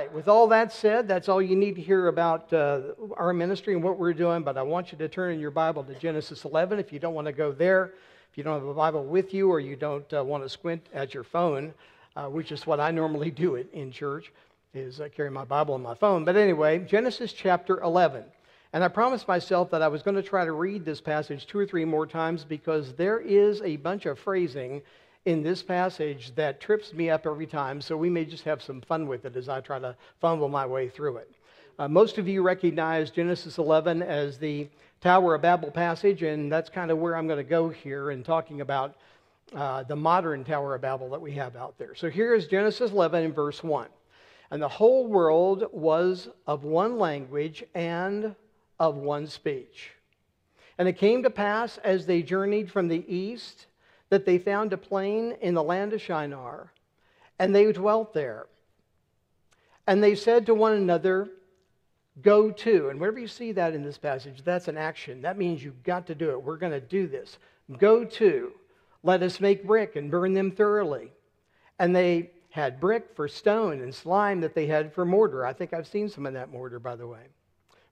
right, with all that said, that's all you need to hear about uh, our ministry and what we're doing. But I want you to turn in your Bible to Genesis 11 if you don't want to go there. If you don't have a Bible with you or you don't uh, want to squint at your phone, uh, which is what I normally do it in church, is uh, carry my Bible on my phone. But anyway, Genesis chapter 11. And I promised myself that I was going to try to read this passage two or three more times because there is a bunch of phrasing in this passage that trips me up every time, so we may just have some fun with it as I try to fumble my way through it. Uh, most of you recognize Genesis 11 as the Tower of Babel passage, and that's kind of where I'm going to go here in talking about uh, the modern Tower of Babel that we have out there. So here is Genesis 11 in verse 1. And the whole world was of one language and of one speech. And it came to pass as they journeyed from the east that they found a plain in the land of Shinar, and they dwelt there. And they said to one another, Go to. And whenever you see that in this passage, that's an action. That means you've got to do it. We're going to do this. Go to. Let us make brick and burn them thoroughly. And they had brick for stone and slime that they had for mortar. I think I've seen some of that mortar, by the way.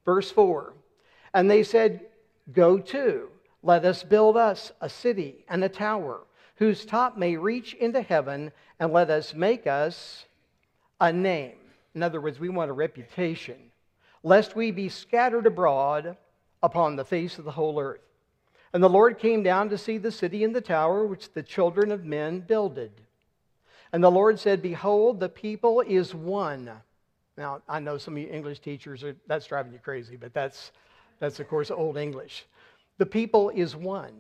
Verse 4 And they said, Go to. Let us build us a city and a tower whose top may reach into heaven, and let us make us a name. In other words, we want a reputation, lest we be scattered abroad upon the face of the whole earth. And the Lord came down to see the city and the tower which the children of men builded. And the Lord said, Behold, the people is one. Now, I know some of you English teachers are, that's driving you crazy, but that's, that's of course, Old English. The people is one.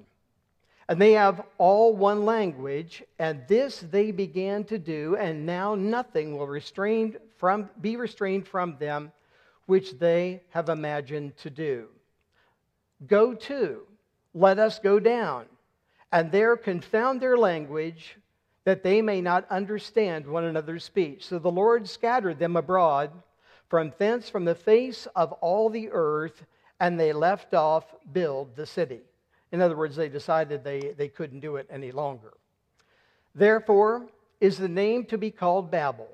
And they have all one language, and this they began to do, and now nothing will restrain from, be restrained from them which they have imagined to do. Go to, let us go down, and there confound their language, that they may not understand one another's speech. So the Lord scattered them abroad from thence from the face of all the earth and they left off build the city. In other words, they decided they, they couldn't do it any longer. Therefore, is the name to be called Babel,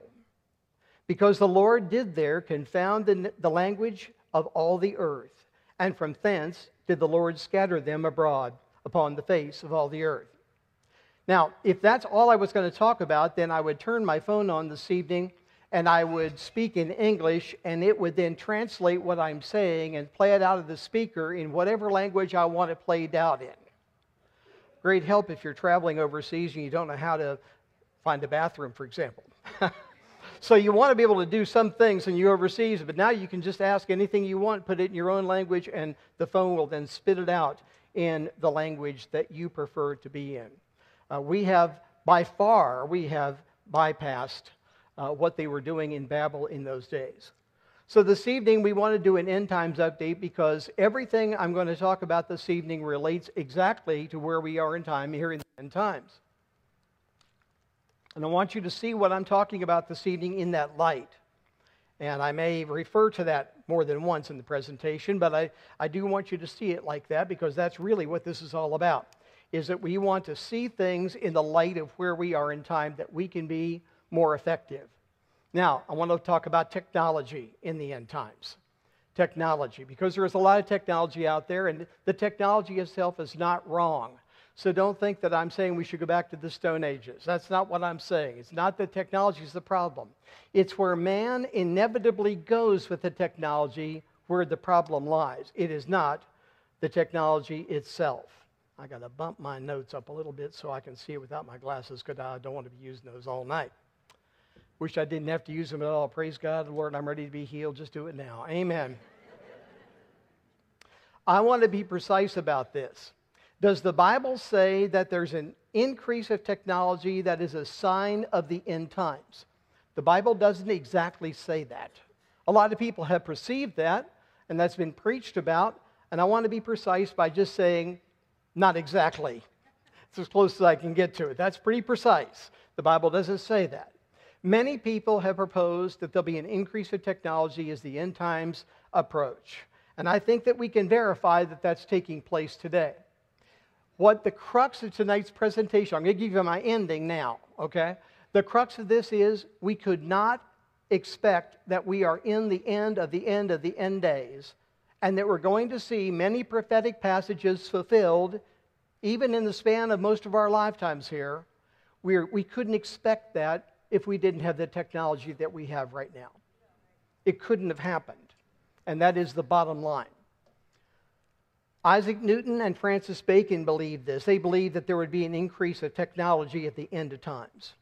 because the Lord did there confound the, the language of all the earth, and from thence did the Lord scatter them abroad upon the face of all the earth. Now, if that's all I was going to talk about, then I would turn my phone on this evening and I would speak in English, and it would then translate what I'm saying and play it out of the speaker in whatever language I want it played out in. Great help if you're traveling overseas and you don't know how to find a bathroom, for example. so you want to be able to do some things when you're overseas, but now you can just ask anything you want, put it in your own language, and the phone will then spit it out in the language that you prefer to be in. Uh, we have, by far, we have bypassed uh, what they were doing in Babel in those days. So, this evening, we want to do an end times update because everything I'm going to talk about this evening relates exactly to where we are in time here in the end times. And I want you to see what I'm talking about this evening in that light. And I may refer to that more than once in the presentation, but I, I do want you to see it like that because that's really what this is all about. Is that we want to see things in the light of where we are in time that we can be more effective. Now, I want to talk about technology in the end times. Technology, because there is a lot of technology out there, and the technology itself is not wrong. So don't think that I'm saying we should go back to the Stone Ages. That's not what I'm saying. It's not that technology is the problem, it's where man inevitably goes with the technology where the problem lies. It is not the technology itself. I got to bump my notes up a little bit so I can see it without my glasses because I don't want to be using those all night. Wish I didn't have to use them at all. Praise God, Lord, I'm ready to be healed. Just do it now. Amen. I want to be precise about this. Does the Bible say that there's an increase of technology that is a sign of the end times? The Bible doesn't exactly say that. A lot of people have perceived that, and that's been preached about, and I want to be precise by just saying, not exactly. It's as close as I can get to it. That's pretty precise. The Bible doesn't say that. Many people have proposed that there'll be an increase of technology as the end times approach. And I think that we can verify that that's taking place today. What the crux of tonight's presentation, I'm going to give you my ending now, okay? The crux of this is we could not expect that we are in the end of the end of the end days and that we're going to see many prophetic passages fulfilled, even in the span of most of our lifetimes here, we're, we couldn't expect that if we didn't have the technology that we have right now. It couldn't have happened. And that is the bottom line. Isaac Newton and Francis Bacon believed this. They believed that there would be an increase of technology at the end of times.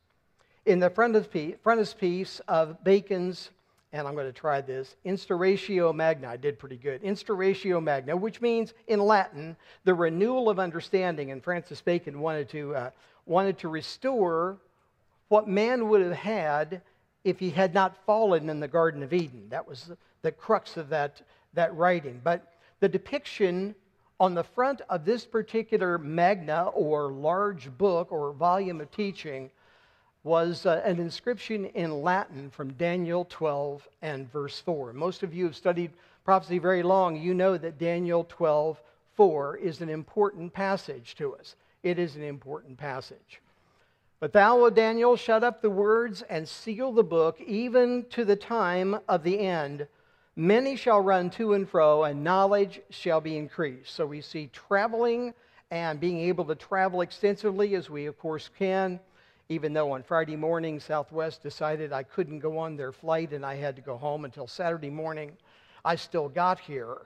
In the frontispiece of Bacon's, and I'm going to try this, Instauratio Magna, I did pretty good. Instauratio Magna, which means in Latin, the renewal of understanding. And Francis Bacon wanted to, uh, wanted to restore what man would have had if he had not fallen in the Garden of Eden. That was the, crux of that, that writing. But the depiction on the front of this particular magna or large book or volume of teaching was uh, an inscription in Latin from Daniel 12 and verse 4. Most of you have studied prophecy very long. You know that Daniel 12, 4 is an important passage to us. It is an important passage. But thou, O Daniel, shut up the words and seal the book, even to the time of the end. Many shall run to and fro, and knowledge shall be increased. So we see traveling and being able to travel extensively, as we, of course, can even though on Friday morning Southwest decided I couldn't go on their flight and I had to go home until Saturday morning, I still got here.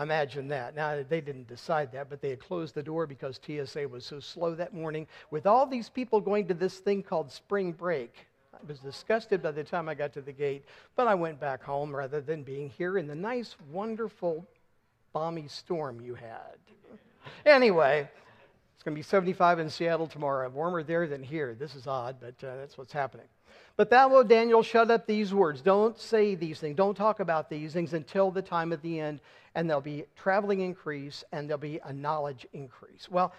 Imagine that. Now, they didn't decide that, but they had closed the door because TSA was so slow that morning. With all these people going to this thing called spring break, I was disgusted by the time I got to the gate, but I went back home rather than being here in the nice, wonderful, balmy storm you had. Anyway, it's going to be 75 in Seattle tomorrow. Warmer there than here. This is odd, but uh, that's what's happening. But thou, O Daniel, shut up these words. Don't say these things. Don't talk about these things until the time of the end. And there'll be traveling increase and there'll be a knowledge increase. Well,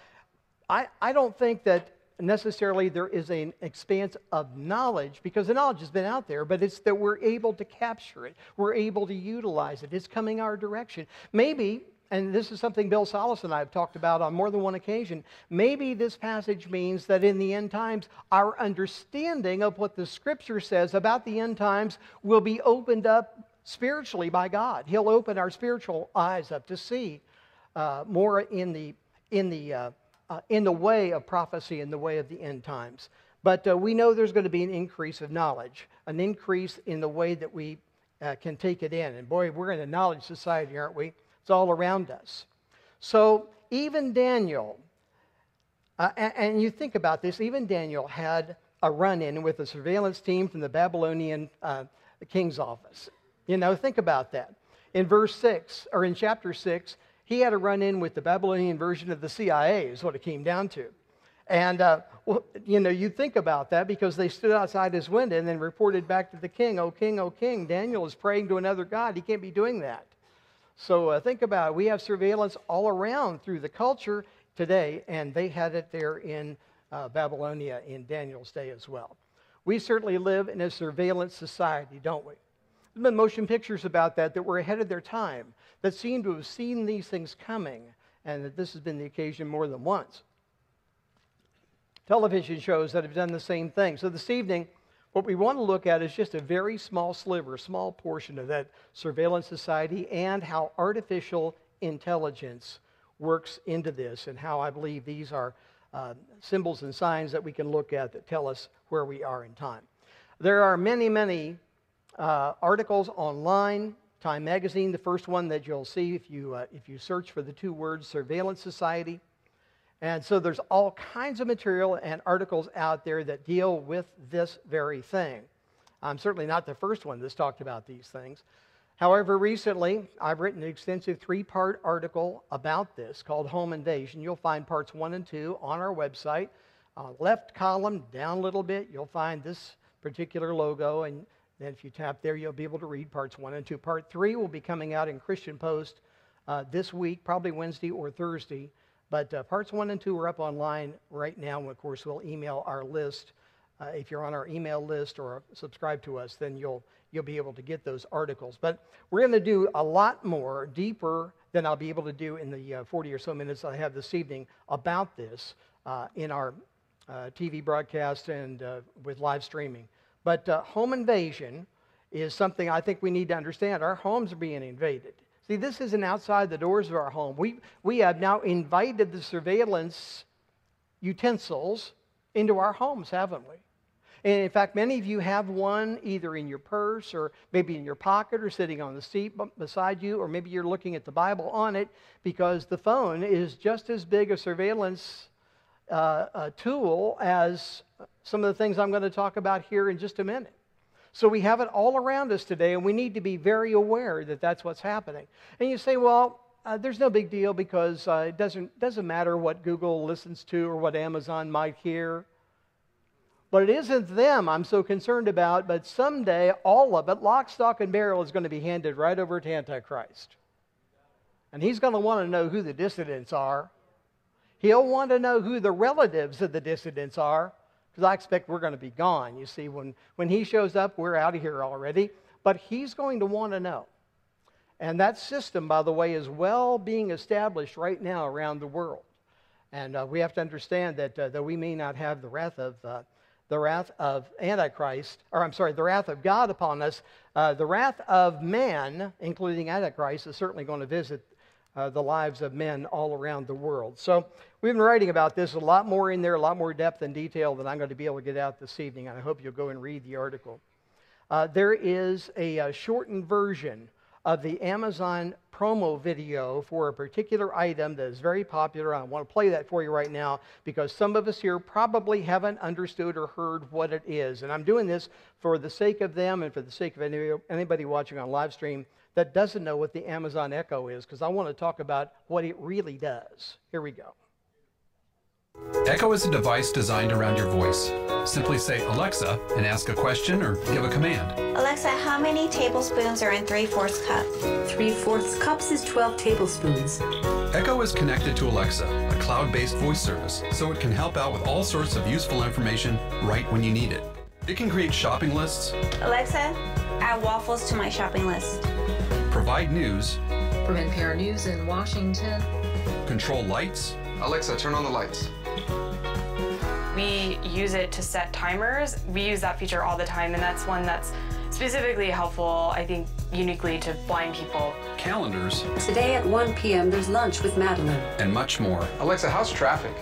I, I don't think that necessarily there is an expanse of knowledge because the knowledge has been out there, but it's that we're able to capture it. We're able to utilize it. It's coming our direction. Maybe and this is something Bill Salus and I have talked about on more than one occasion. Maybe this passage means that in the end times, our understanding of what the scripture says about the end times will be opened up spiritually by God. He'll open our spiritual eyes up to see uh, more in the, in, the, uh, uh, in the way of prophecy, in the way of the end times. But uh, we know there's going to be an increase of knowledge, an increase in the way that we uh, can take it in. And boy, we're in a knowledge society, aren't we? It's all around us. So even Daniel, uh, and, and, you think about this, even Daniel had a run in with a surveillance team from the Babylonian uh, king's office. You know, think about that. In verse 6, or in chapter 6, he had a run in with the Babylonian version of the CIA, is what it came down to. And, uh, well, you know, you think about that because they stood outside his window and then reported back to the king, Oh, king, oh, king, Daniel is praying to another God. He can't be doing that. So uh, think about it. We have surveillance all around through the culture today, and they had it there in uh, Babylonia in Daniel's day as well. We certainly live in a surveillance society, don't we? There's been motion pictures about that that were ahead of their time, that seem to have seen these things coming, and that this has been the occasion more than once. Television shows that have done the same thing. So this evening, what we want to look at is just a very small sliver, small portion of that surveillance society and how artificial intelligence works into this, and how I believe these are uh, symbols and signs that we can look at that tell us where we are in time. There are many, many uh, articles online. Time Magazine, the first one that you'll see if you, uh, if you search for the two words surveillance society. And so there's all kinds of material and articles out there that deal with this very thing. I'm certainly not the first one that's talked about these things. However, recently I've written an extensive three part article about this called Home Invasion. You'll find parts one and two on our website. Uh, left column down a little bit, you'll find this particular logo, and then if you tap there, you'll be able to read parts one and two. Part three will be coming out in Christian Post uh, this week, probably Wednesday or Thursday. But uh, parts one and two are up online right now. And of course, we'll email our list. Uh, if you're on our email list or subscribe to us, then you'll, you'll be able to get those articles. But we're going to do a lot more, deeper than I'll be able to do in the uh, 40 or so minutes I have this evening about this uh, in our uh, TV broadcast and uh, with live streaming. But home invasion is something I think we need to understand. Our homes are being invaded. See, this isn't outside the doors of our home. We, we have now invited the surveillance utensils into our homes, haven't we? And in fact, many of you have one either in your purse or maybe in your pocket or sitting on the seat beside you, or maybe you're looking at the Bible on it because the phone is just as big a surveillance uh, a tool as some of the things I'm going to talk about here in just a minute. So we have it all around us today, and we need to be very aware that that's what's happening. And you say, well, uh, there's no big deal because uh, it doesn't, doesn't matter what Google listens to or what Amazon might hear. But it isn't them I'm so concerned about, but someday all of it, lock, stock, and barrel, is going to be handed right over to Antichrist. And he's going to want to know who the dissidents are. He'll want to know who the relatives of the dissidents are, because I expect we're going to be gone. You see, when, when he shows up, we're out of here already. But he's going to want to know. And that system, by the way, is well being established right now around the world. And uh, we have to understand that uh, though we may not have the wrath of uh, the wrath of Antichrist, or I'm sorry, the wrath of God upon us, uh, the wrath of man, including Antichrist, is certainly going to visit uh, the lives of men all around the world. So we've been writing about this a lot more in there, a lot more depth and detail than I'm going to be able to get out this evening, and I hope you'll go and read the article. Uh, there is a, a, shortened version of the Amazon promo video for a particular item that is very popular. I want to play that for you right now because some of us here probably haven't understood or heard what it is. And I'm doing this for the sake of them and for the sake of any, anybody watching on live stream that doesn't know what the Amazon Echo is because I want to talk about what it really does. Here we go. Echo is a device designed around your voice. Simply say Alexa and ask a question or give a command. Alexa, how many tablespoons are in 3 fourths cup? 3 fourths cups is 12 tablespoons. Echo is connected to Alexa, a cloud based voice service, so it can help out with all sorts of useful information right when you need it. It can create shopping lists. Alexa, add waffles to my shopping list provide news, from NPR News in Washington, control lights. Alexa, turn on the lights. We use it to set timers. We use that feature all the time, and that's one that's specifically helpful, I think, uniquely to blind people. Calendars. Today at 1 p.m., there's lunch with Madeline. And much more. Alexa, how's traffic?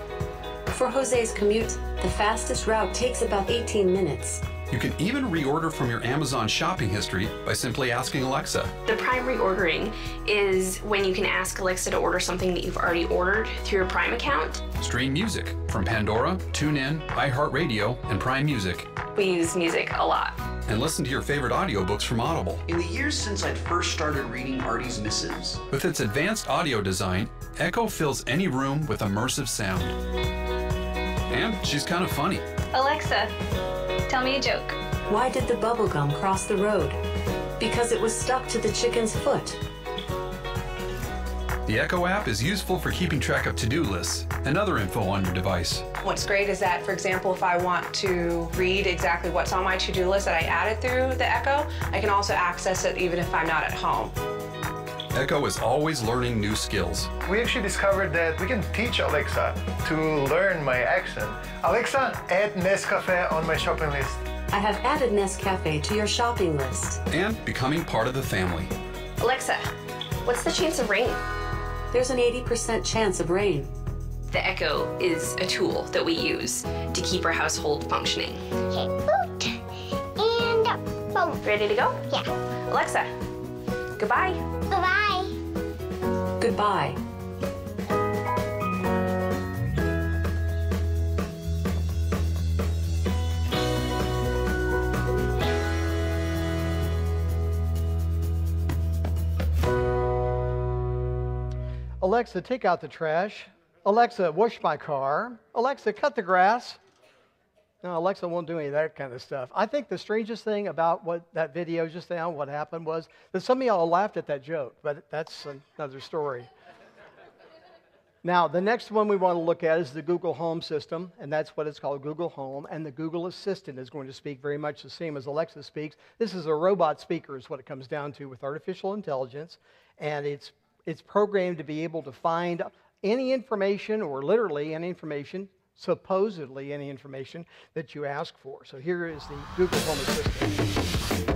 For Jose's commute, the fastest route takes about 18 minutes. You can even reorder from your Amazon shopping history by simply asking Alexa. The Prime reordering is when you can ask Alexa to order something that you've already ordered through your Prime account. Stream music from Pandora, TuneIn, iHeartRadio, and Prime Music. We use music a lot. And listen to your favorite audiobooks from Audible. In the years since I'd first started reading Artie's missives, with its advanced audio design, Echo fills any room with immersive sound. And she's kind of funny. Alexa, Tell me a joke. Why did the bubblegum cross the road? Because it was stuck to the chicken's foot. The Echo app is useful for keeping track of to-do lists and other info on your device. What's great is that, for example, if I want to read exactly what's on my to-do list that I added through the Echo, I can also access it even if I'm not at home. Echo is always learning new skills. We actually discovered that we can teach Alexa to learn my accent. Alexa, add Nescafe on my shopping list. I have added Nescafe to your shopping list. And becoming part of the family. Alexa, what's the chance of rain? There's an 80% chance of rain. The Echo is a tool that we use to keep our household functioning. Okay, boot and boom. Ready to go? Yeah. Alexa, goodbye. Goodbye. Goodbye. Alexa, take out the trash. Alexa, wash my car. Alexa, cut the grass. No, Alexa won't do any of that kind of stuff. I think the strangest thing about what that video just now, what happened was that some of y'all laughed at that joke, but that's another story. now, the next one we want to look at is the Google Home system, and that's what it's called Google Home. And the Google Assistant is going to speak very much the same as Alexa speaks. This is a robot speaker, is what it comes down to with artificial intelligence, and it's it's programmed to be able to find any information or literally any information supposedly any information that you ask for. So here is the Google Home Assistant.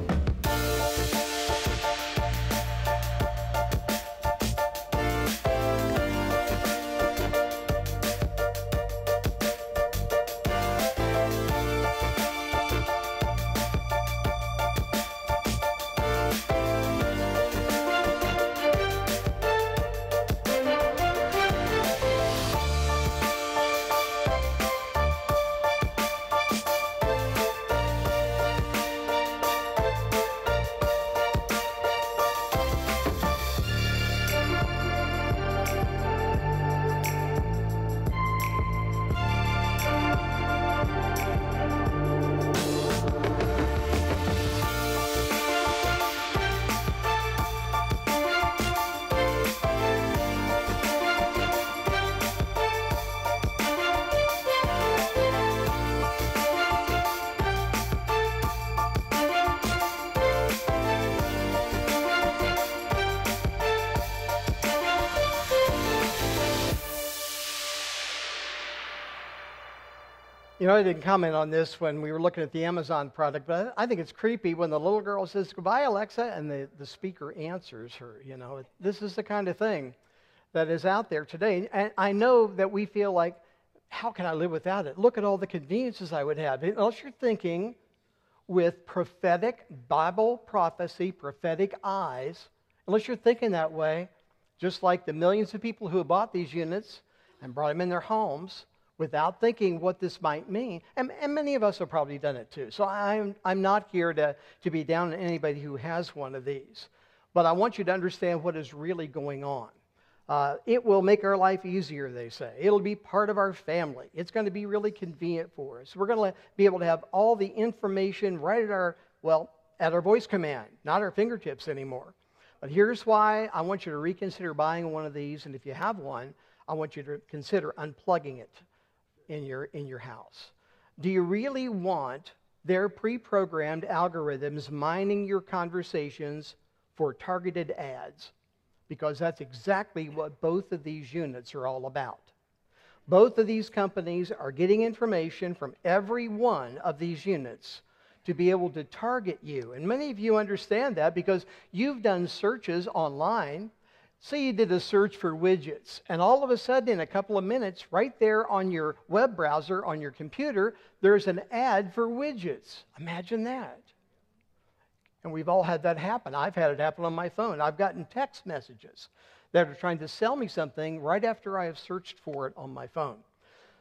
You know, I didn't comment on this when we were looking at the Amazon product, but I think it's creepy when the little girl says, Goodbye, Alexa, and the, the speaker answers her. You know, this is the kind of thing that is out there today. And I know that we feel like, how can I live without it? Look at all the conveniences I would have. Unless you're thinking with prophetic Bible prophecy, prophetic eyes, unless you're thinking that way, just like the millions of people who bought these units and brought them in their homes without thinking what this might mean. And, and many of us have probably done it too. So I'm, I'm not here to, to be down on anybody who has one of these. But I want you to understand what is really going on. Uh, it will make our life easier, they say. It'll be part of our family. It's going to be really convenient for us. We're going to be able to have all the information right at our, well, at our voice command, not our fingertips anymore. But here's why I want you to reconsider buying one of these. And if you have one, I want you to consider unplugging it in your, in your house. Do you really want their pre programmed algorithms mining your conversations for targeted ads? because that's exactly what both of these units are all about. Both of these companies are getting information from every one of these units to be able to target you. And many of you understand that because you've done searches online. Say you did a search for widgets, and all of a sudden, in a couple of minutes, right there on your web browser, on your computer, there's an ad for widgets. Imagine that. And we've all had that happen. I've had it happen on my phone. I've gotten text messages that are trying to sell me something right after I have searched for it on my phone.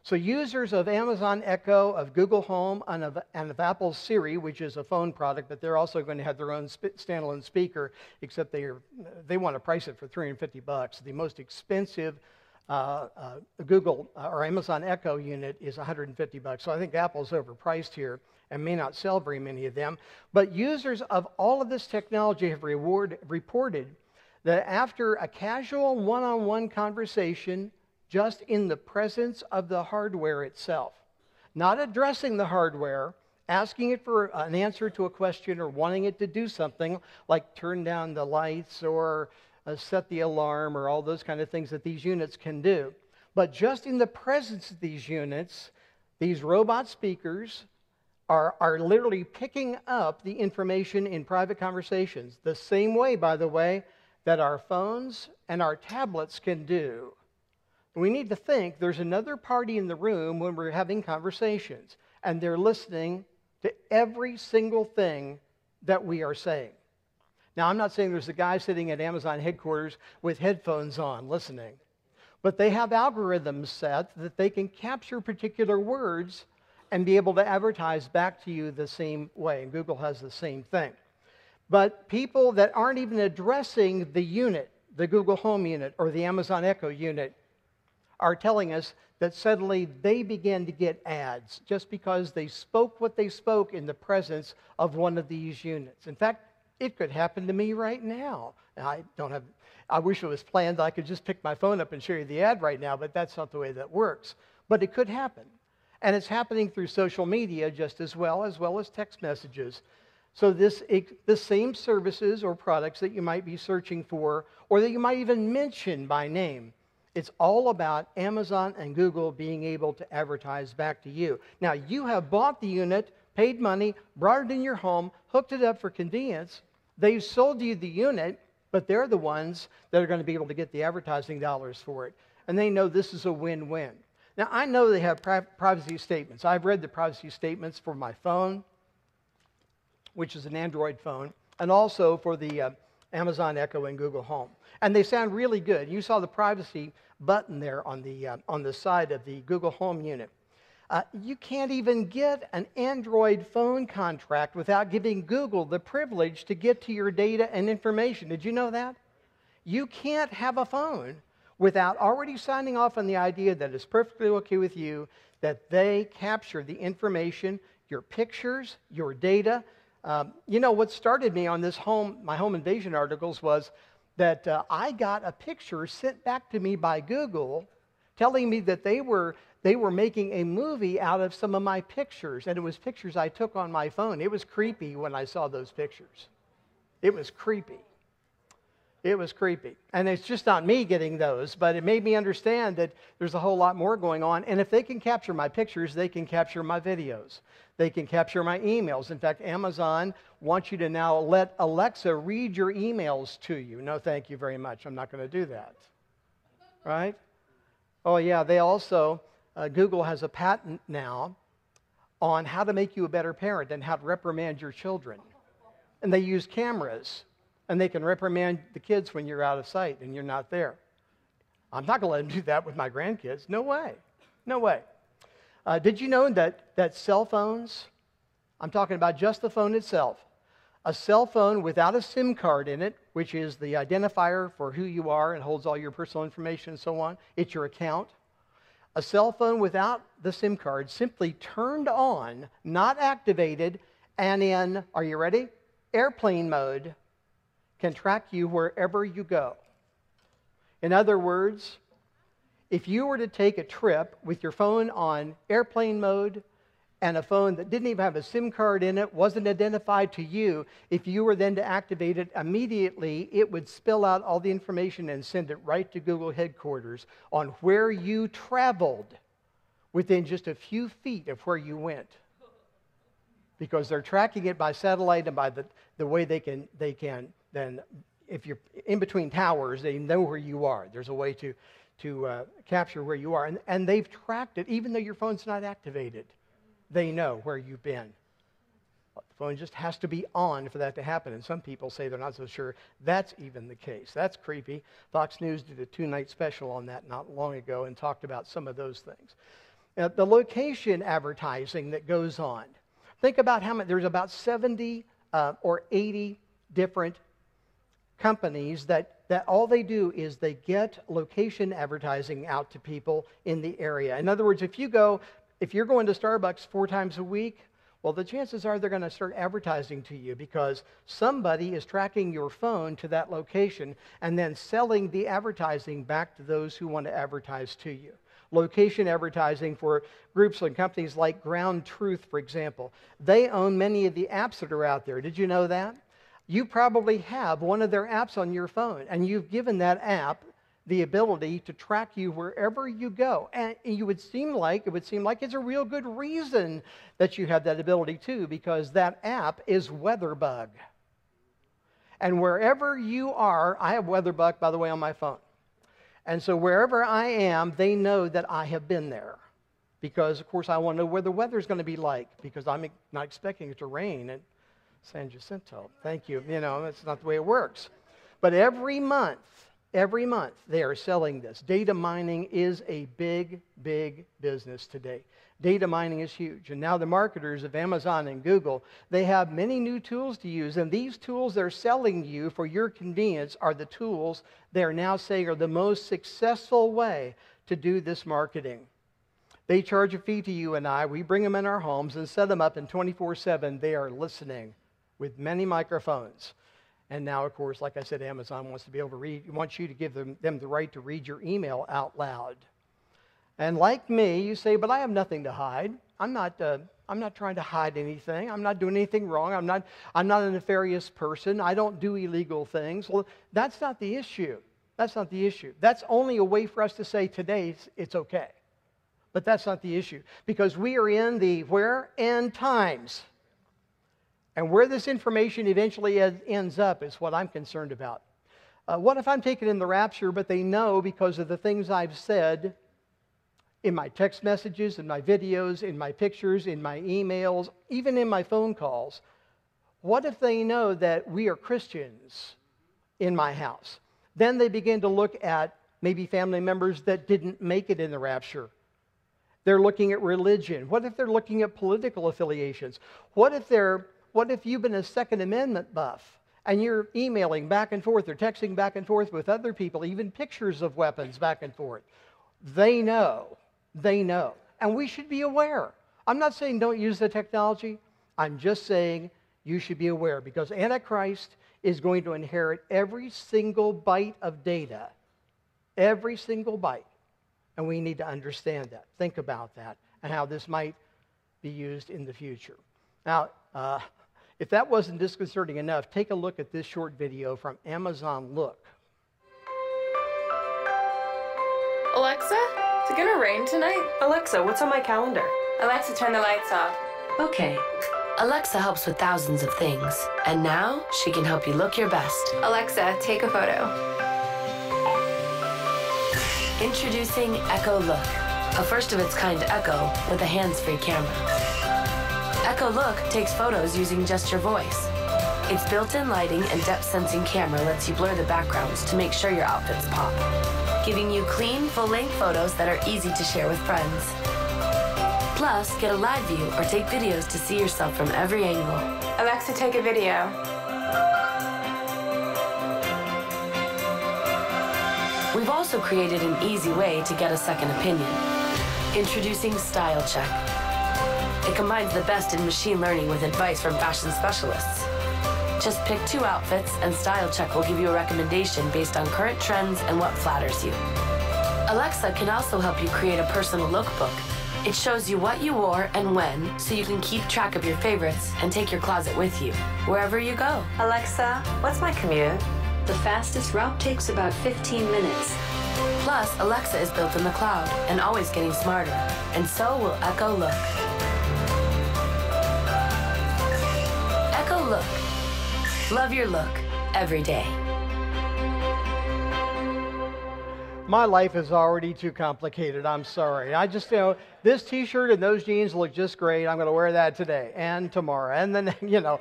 So, users of Amazon Echo, of Google Home, and of, and of Apple Siri, which is a phone product, but they're also going to have their own standalone speaker, except they, are, they want to price it for 350 bucks. The most expensive uh, uh, Google uh, or Amazon Echo unit is 150 bucks. So I think Apple's overpriced here and may not sell very many of them. But users of all of this technology have reward, reported that after a casual one on one conversation, just in the presence of the hardware itself, not addressing the hardware, asking it for an answer to a question or wanting it to do something like turn down the lights or uh, set the alarm or all those kind of things that these units can do. But just in the presence of these units, these robot speakers are, are literally picking up the information in private conversations, the same way, by the way, that our phones and our tablets can do. We need to think there's another party in the room when we're having conversations, and they're listening to every single thing that we are saying. Now, I'm not saying there's a guy sitting at Amazon headquarters with headphones on listening, but they have algorithms set that they can capture particular words and be able to advertise back to you the same way. And Google has the same thing. But people that aren't even addressing the unit, the Google Home unit or the Amazon Echo unit, are telling us that suddenly they began to get ads just because they spoke what they spoke in the presence of one of these units. In fact, it could happen to me right now. I don't have, I wish it was planned. I could just pick my phone up and show you the ad right now, but that's not the way that works. But it could happen. And it's happening through social media just as well, as well as text messages. So, this, the same services or products that you might be searching for, or that you might even mention by name, it's all about Amazon and Google being able to advertise back to you. Now, you have bought the unit, paid money, brought it in your home, hooked it up for convenience. They've sold you the unit, but they're the ones that are going to be able to get the advertising dollars for it. And they know this is a win win. Now, I know they have privacy statements. I've read the privacy statements for my phone, which is an Android phone, and also for the uh, Amazon Echo and Google Home. And they sound really good. You saw the privacy button there on the, uh, on the side of the Google Home unit. Uh, you can't even get an Android phone contract without giving Google the privilege to get to your data and information. Did you know that? You can't have a phone without already signing off on the idea that it's perfectly okay with you that they capture the information, your pictures, your data. Um, you know, what started me on this home, my home invasion articles was that uh, I got a picture sent back to me by Google telling me that they were, they were making a movie out of some of my pictures, and it was pictures I took on my phone. It was creepy when I saw those pictures. It was creepy. It was creepy. And it's just not me getting those, but it made me understand that there's a whole lot more going on. And if they can capture my pictures, they can capture my videos. They can capture my emails. In fact, Amazon wants you to now let Alexa read your emails to you. No, thank you very much. I'm not going to do that. Right? Oh, yeah, they also, uh, Google has a patent now on how to make you a better parent and how to reprimand your children. And they use cameras and they can reprimand the kids when you're out of sight and you're not there. I'm not going to let them do that with my grandkids. No way. No way. Uh, did you know that, that cell phones, I'm talking about just the phone itself, a cell phone without a SIM card in it, which is the identifier for who you are and holds all your personal information and so on, it's your account. A cell phone without the SIM card simply turned on, not activated, and in, are you ready? Airplane mode can track you wherever you go. In other words, if you were to take a trip with your phone on airplane mode and a phone that didn't even have a SIM card in it, wasn't identified to you, if you were then to activate it immediately, it would spill out all the information and send it right to Google headquarters on where you traveled within just a few feet of where you went. Because they're tracking it by satellite and by the, the way they can, they can then if you're in between towers, they know where you are. There's a way to, to uh, capture where you are. And, and they've tracked it, even though your phone's not activated. They know where you've been. The phone just has to be on for that to happen. And some people say they're not so sure that's even the case. That's creepy. Fox News did a two night special on that not long ago and talked about some of those things. Now, the location advertising that goes on. Think about how many, there's about 70 uh, or 80 different companies that, that all they do is they get location advertising out to people in the area. In other words, if you go, if you're going to Starbucks four times a week, well, the chances are they're going to start advertising to you because somebody is tracking your phone to that location and then selling the advertising back to those who want to advertise to you. Location advertising for groups and companies like Ground Truth, for example. They own many of the apps that are out there. Did you know that? You probably have one of their apps on your phone, and you've given that app the ability to track you wherever you go. And you would seem like it would seem like it's a real good reason that you have that ability too, because that app is WeatherBug. And wherever you are, I have WeatherBug, by the way, on my phone. And so wherever I am, they know that I have been there. Because, of course, I want to know where the weather's going to be like, because I'm not expecting it to rain. San Jacinto. Thank you. You know, that's not the way it works. But every month, every month, they are selling this. Data mining is a big, big business today. Data mining is huge. And now the marketers of Amazon and Google, they have many new tools to use. And these tools they're selling you for your convenience are the tools they're now saying are the most successful way to do this marketing. They charge a fee to you and I. We bring them in our homes and set them up, and 24 7, they are listening with many microphones. And now, of course, like I said, Amazon wants to be able to read, wants you to give them, them the right to read your email out loud. And like me, you say, but I have nothing to hide. I'm not, uh, I'm not trying to hide anything. I'm not doing anything wrong. I'm not, I'm not a nefarious person. I don't do illegal things. Well, that's not the issue. That's not the issue. That's only a way for us to say today it's okay. But that's not the issue. Because we are in the where? End times. And where this information eventually ends up is what I'm concerned about. Uh, what if I'm taken in the rapture, but they know because of the things I've said in my text messages, in my videos, in my pictures, in my emails, even in my phone calls? What if they know that we are Christians in my house? Then they begin to look at maybe family members that didn't make it in the rapture. They're looking at religion. What if they're looking at political affiliations? What if they're what if you've been a Second Amendment buff and you're emailing back and forth or texting back and forth with other people, even pictures of weapons back and forth? They know. They know. And we should be aware. I'm not saying don't use the technology. I'm just saying you should be aware because Antichrist is going to inherit every single byte of data. Every single byte. And we need to understand that. Think about that and how this might be used in the future. Now, uh, If that wasn't disconcerting enough, take a look at this short video from Amazon Look. Alexa, is it gonna rain tonight? Alexa, what's on my calendar? Alexa, turn the lights off. Okay. Alexa helps with thousands of things, and now she can help you look your best. Alexa, take a photo. Introducing Echo Look, a first of its kind Echo with a hands free camera. Echo Look takes photos using just your voice. Its built in lighting and depth sensing camera lets you blur the backgrounds to make sure your outfits pop, giving you clean, full length photos that are easy to share with friends. Plus, get a live view or take videos to see yourself from every angle. Alexa, take a video. We've also created an easy way to get a second opinion. Introducing Style Check. It combines the best in machine learning with advice from fashion specialists. Just pick two outfits, and Style Check will give you a recommendation based on current trends and what flatters you. Alexa can also help you create a personal lookbook. It shows you what you wore and when, so you can keep track of your favorites and take your closet with you, wherever you go. Alexa, what's my commute? The fastest route takes about 15 minutes. Plus, Alexa is built in the cloud and always getting smarter, and so will Echo Look. Look. Love your look every day. My life is already too complicated. I'm sorry. I just, you know, this t shirt and those jeans look just great. I'm going to wear that today and tomorrow. And then, you know,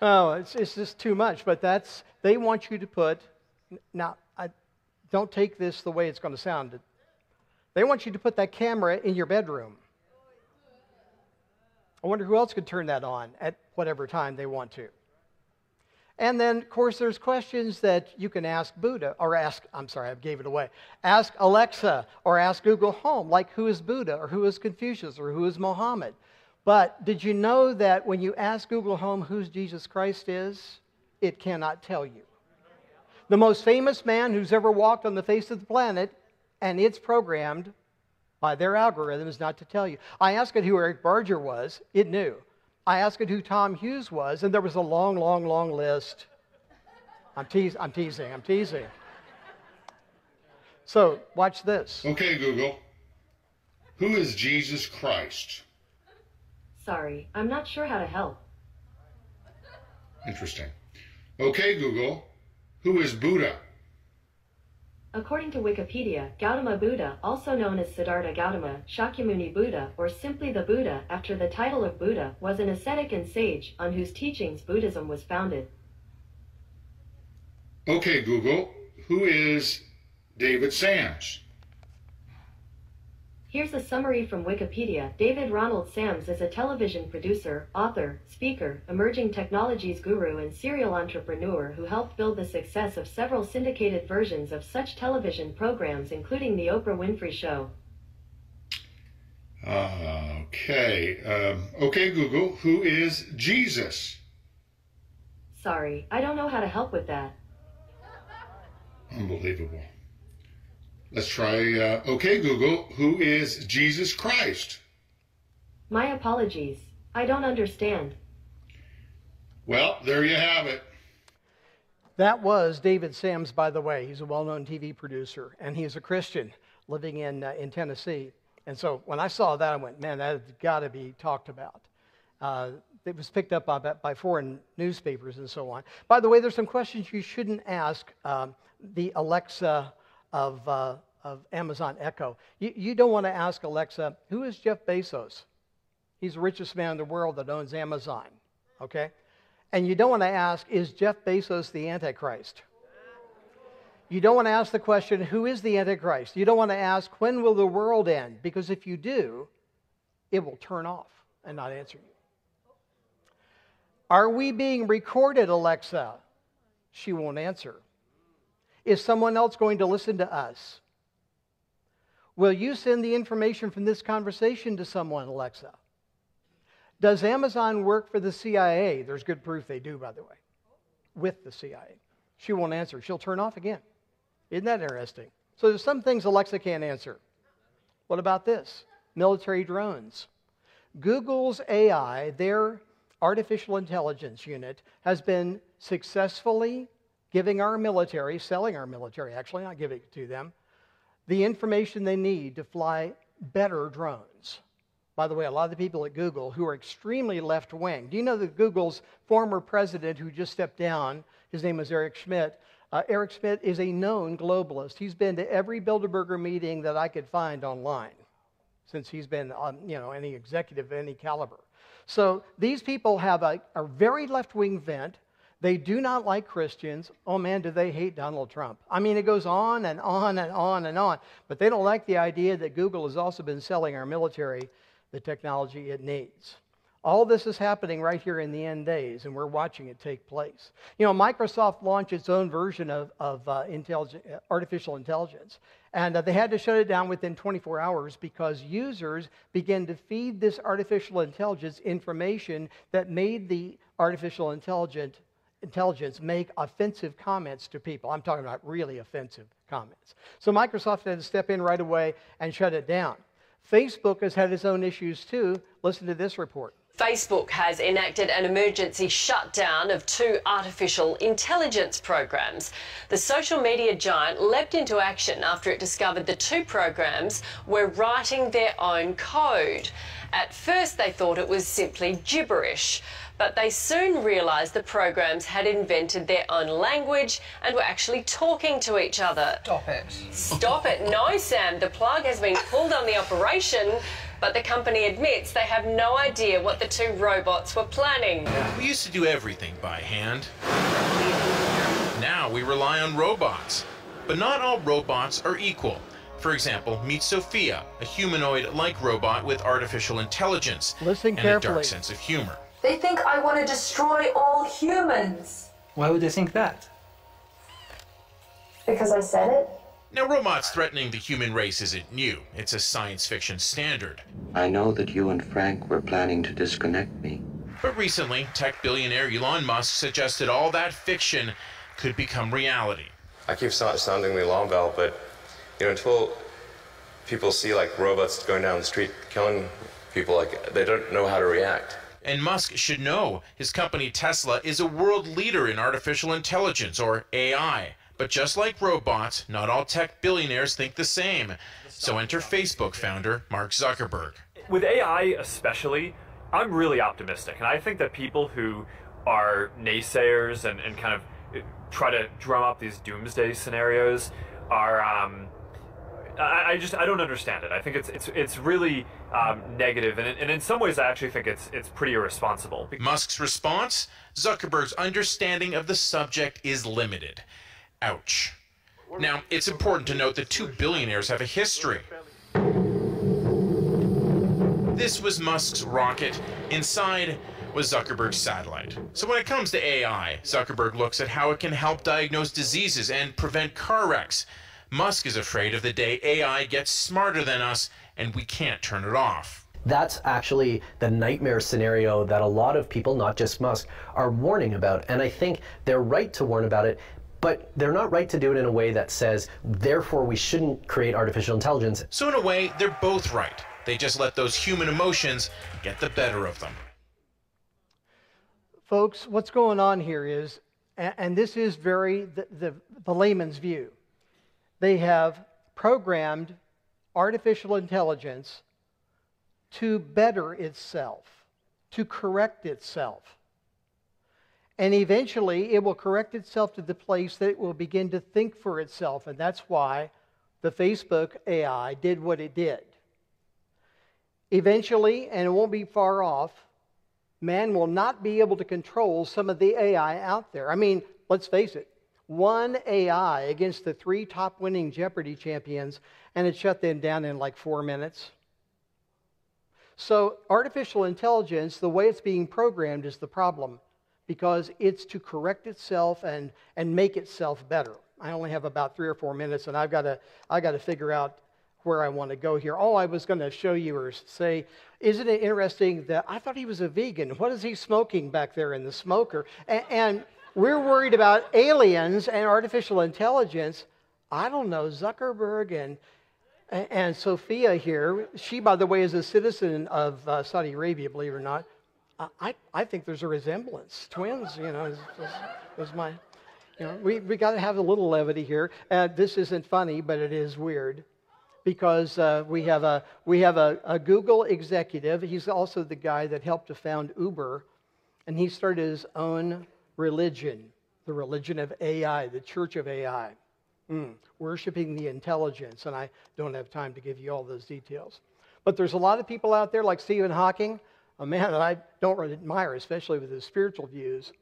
oh, it's, it's just too much. But that's, they want you to put, now, I, don't take this the way it's going to sound. They want you to put that camera in your bedroom. I wonder who else could turn that on at whatever time they want to. And then, of course, there's questions that you can ask Buddha, or ask, I'm sorry, I gave it away. Ask Alexa, or ask Google Home, like who is Buddha, or who is Confucius, or who is Mohammed. But did you know that when you ask Google Home who Jesus Christ is, it cannot tell you? The most famous man who's ever walked on the face of the planet, and it's programmed by their algorithms not to tell you. I asked it who Eric Barger was, it knew. I asked it who Tom Hughes was, and there was a long, long, long list. I'm, teas- I'm teasing, I'm teasing. So, watch this. Okay, Google. Who is Jesus Christ? Sorry, I'm not sure how to help. Interesting. Okay, Google. Who is Buddha? According to Wikipedia, Gautama Buddha, also known as Siddhartha Gautama, Shakyamuni Buddha, or simply the Buddha, after the title of Buddha, was an ascetic and sage on whose teachings Buddhism was founded. Okay, Google. Who is David Sams? Here's a summary from Wikipedia. David Ronald Sams is a television producer, author, speaker, emerging technologies guru, and serial entrepreneur who helped build the success of several syndicated versions of such television programs, including The Oprah Winfrey Show. Uh, okay. Um, okay, Google. Who is Jesus? Sorry, I don't know how to help with that. Unbelievable. Let's try. Uh, okay, Google. Who is Jesus Christ? My apologies. I don't understand. Well, there you have it. That was David Sams, by the way. He's a well known TV producer, and he's a Christian living in, uh, in Tennessee. And so when I saw that, I went, man, that's got to be talked about. Uh, it was picked up by, by, foreign newspapers and so on. By the way, there's some questions you shouldn't ask um, the Alexa of, uh, of Amazon Echo. You, you don't want to ask Alexa, who is Jeff Bezos? He's the richest man in the world that owns Amazon, okay? And you don't want to ask, is Jeff Bezos the Antichrist? You don't want to ask the question, who is the Antichrist? You don't want to ask, when will the world end? Because if you do, it will turn off and not answer you. Are we being recorded, Alexa? She won't answer. Is someone else going to listen to us? Will you send the information from this conversation to someone, Alexa? Does Amazon work for the CIA? There's good proof they do, by the way, with the CIA. She won't answer. She'll turn off again. Isn't that interesting? So there's some things Alexa can't answer. What about this? Military drones. Google's AI, their artificial intelligence unit has been successfully giving our military, selling our military, actually, not giving it to them, the information they need to fly better drones. By the way, a lot of the people at Google who are extremely left wing. Do you know that Google's former president who just stepped down, his name is Eric Schmidt, uh, Eric Schmidt is a known globalist. He's been to every Bilderberger meeting that I could find online since he's been you know, any executive of any caliber. So these people have a, a very left wing vent. They do not like Christians. Oh man, do they hate Donald Trump? I mean, it goes on and on and on and on. But they don't like the idea that Google has also been selling our military the technology it needs. All this is happening right here in the end days, and we're watching it take place. You know, Microsoft launched its own version of, of uh, intelligent, uh, artificial intelligence, and uh, they had to shut it down within 24 hours because users began to feed this artificial intelligence information that made the artificial intelligent, intelligence make offensive comments to people. I'm talking about really offensive comments. So Microsoft had to step in right away and shut it down. Facebook has had its own issues too. Listen to this report. Facebook has enacted an emergency shutdown of two artificial intelligence programs. The social media giant leapt into action after it discovered the two programs were writing their own code. At first, they thought it was simply gibberish, but they soon realised the programs had invented their own language and were actually talking to each other. Stop it. Stop it. No, Sam, the plug has been pulled on the operation but the company admits they have no idea what the two robots were planning. We used to do everything by hand. Now we rely on robots. But not all robots are equal. For example, meet Sophia, a humanoid-like robot with artificial intelligence Listen and carefully. a dark sense of humor. They think I want to destroy all humans. Why would they think that? Because I said it? Now, robots threatening the human race isn't new. It's a science fiction standard. I know that you and Frank were planning to disconnect me. But recently, tech billionaire Elon Musk suggested all that fiction could become reality. I keep sounding the alarm bell, but you know, until people see like robots going down the street killing people, like they don't know how to react. And Musk should know his company Tesla is a world leader in artificial intelligence, or AI. But just like robots, not all tech billionaires think the same. So enter Facebook founder Mark Zuckerberg. With AI especially, I'm really optimistic. And I think that people who are naysayers and, and kind of try to drum up these doomsday scenarios are um, I, just I don't understand it. I think it's it's it's really um, negative, and, and in some ways I actually think it's it's pretty irresponsible. Musk's response: Zuckerberg's understanding of the subject is limited. Ouch. Now, it's important to note that two billionaires have a history. This was Musk's rocket. Inside was Zuckerberg's satellite. So when it comes to AI, Zuckerberg looks at how it can help diagnose diseases and prevent car wrecks. Musk is afraid of the day AI gets smarter than us and we can't turn it off. That's actually the nightmare scenario that a lot of people, not just Musk, are warning about. And I think they're right to warn about it but they're not right to do it in a way that says, therefore, we shouldn't create artificial intelligence. So, in a way, they're both right. They just let those human emotions get the better of them. Folks, what's going on here is, and this is very the, the, the layman's view, they have programmed artificial intelligence to better itself, to correct itself. And eventually, it will correct itself to the place that it will begin to think for itself. And that's why the Facebook AI did what it did. Eventually, and it won't be far off, man will not be able to control some of the AI out there. I mean, let's face it, one AI against the three top winning Jeopardy champions, and it shut them down in like four minutes. So, artificial intelligence, the way it's being programmed, is the problem because it's to correct itself and, and make itself better. I only have about three or four minutes, and I've got to, I've got to figure out where I want to go here. All I was going to show you or say, isn't it interesting that I thought he was a vegan? What is he smoking back there in the smoker? And, and we're worried about aliens and artificial intelligence. I don't know, Zuckerberg and, and Sophia here. She, by the way, is a citizen of uh, Saudi Arabia, believe it or not. I, I think there's a resemblance. Twins, you know, is, is, my, you know, we, we got to have a little levity here. Uh, this isn't funny, but it is weird because uh, we have, a, we have a, a Google executive. He's also the guy that helped to found Uber, and he started his own religion, the religion of AI, the church of AI, mm, worshiping the intelligence. And I don't have time to give you all those details. But there's a lot of people out there like Stephen Hawking a man that I don't really admire, especially with his spiritual views.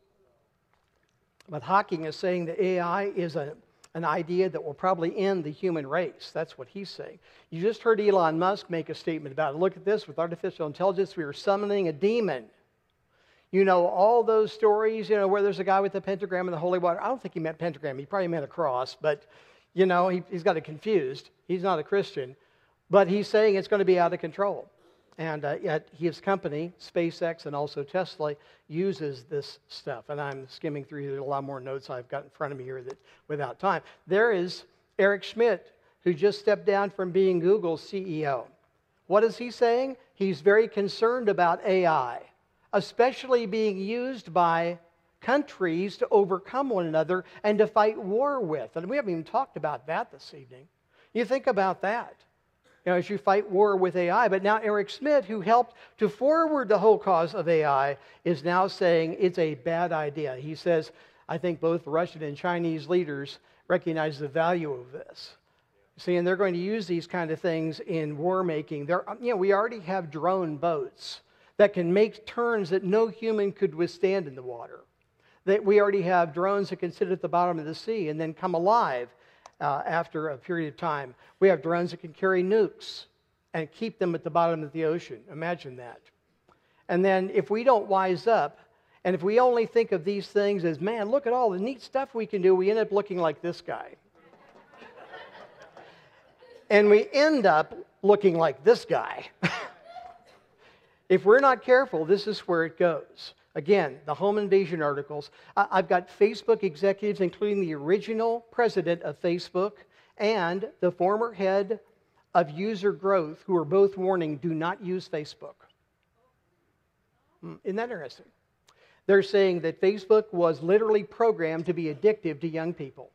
But Hawking is saying that AI is a, an idea that will probably end the human race. That's what he's saying. You just heard Elon Musk make a statement about it. Look at this with artificial intelligence, we are summoning a demon. You know, all those stories, you know, where there's a guy with the pentagram and the holy water. I don't think he meant pentagram, he probably meant a cross, but, you know, he, he's got it confused. He's not a Christian. But he's saying it's going to be out of control. And uh, yet his company, SpaceX and also Tesla, uses this stuff. And I'm skimming through a lot more notes I've got in front of me here that without time. There is Eric Schmidt, who just stepped down from being Google's CEO. What is he saying? He's very concerned about AI, especially being used by countries to overcome one another and to fight war with. And we haven't even talked about that this evening. You think about that you know, as you fight war with AI. But now Eric Schmidt, who helped to forward the whole cause of AI, is now saying it's a bad idea. He says, I think both Russian and Chinese leaders recognize the value of this. See, and they're going to use these kind of things in war making. There, you know, we already have drone boats that can make turns that no human could withstand in the water. That we already have drones that can sit at the bottom of the sea and then come alive uh, after a period of time. We have drones that can carry nukes and keep them at the bottom of the ocean. Imagine that. And then if we don't wise up, and if we only think of these things as, man, look at all the neat stuff we can do, we end up looking like this guy. and we end up looking like this guy. if we're not careful, this is where it goes. Again, the home invasion articles. I've got Facebook executives, including the original president of Facebook and the former head of user growth, who are both warning do not use Facebook. Hmm, isn't that interesting? They're saying that Facebook was literally programmed to be addictive to young people.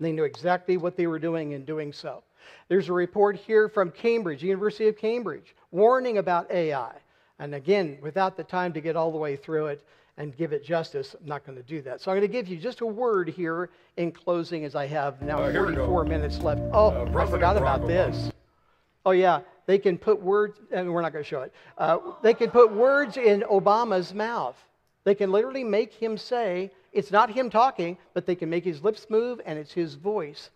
They knew exactly what they were doing in doing so. There's a report here from Cambridge, University of Cambridge, warning about AI. And again, without the time to get all the way through it and give it justice, I'm not going to do that. So I'm going to give you just a word here in closing as I have now uh, 44 minutes left. Oh, uh, I forgot about this. Oh, yeah. They can put words, and we're not going to show it. Uh, they can put words in Obama's mouth. They can literally make him say, it's not him talking, but they can make his lips move and it's his voice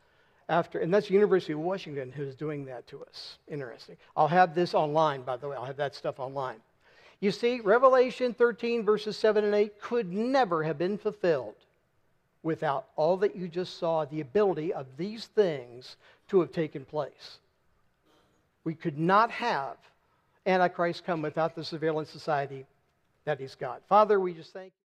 after, and that's University of Washington who's doing that to us. Interesting. I'll have this online, by the way. I'll have that stuff online. You see, Revelation 13, verses 7 and 8 could never have been fulfilled without all that you just saw, the ability of these things to have taken place. We could not have Antichrist come without the surveillance society that he's got. Father, we just thank you.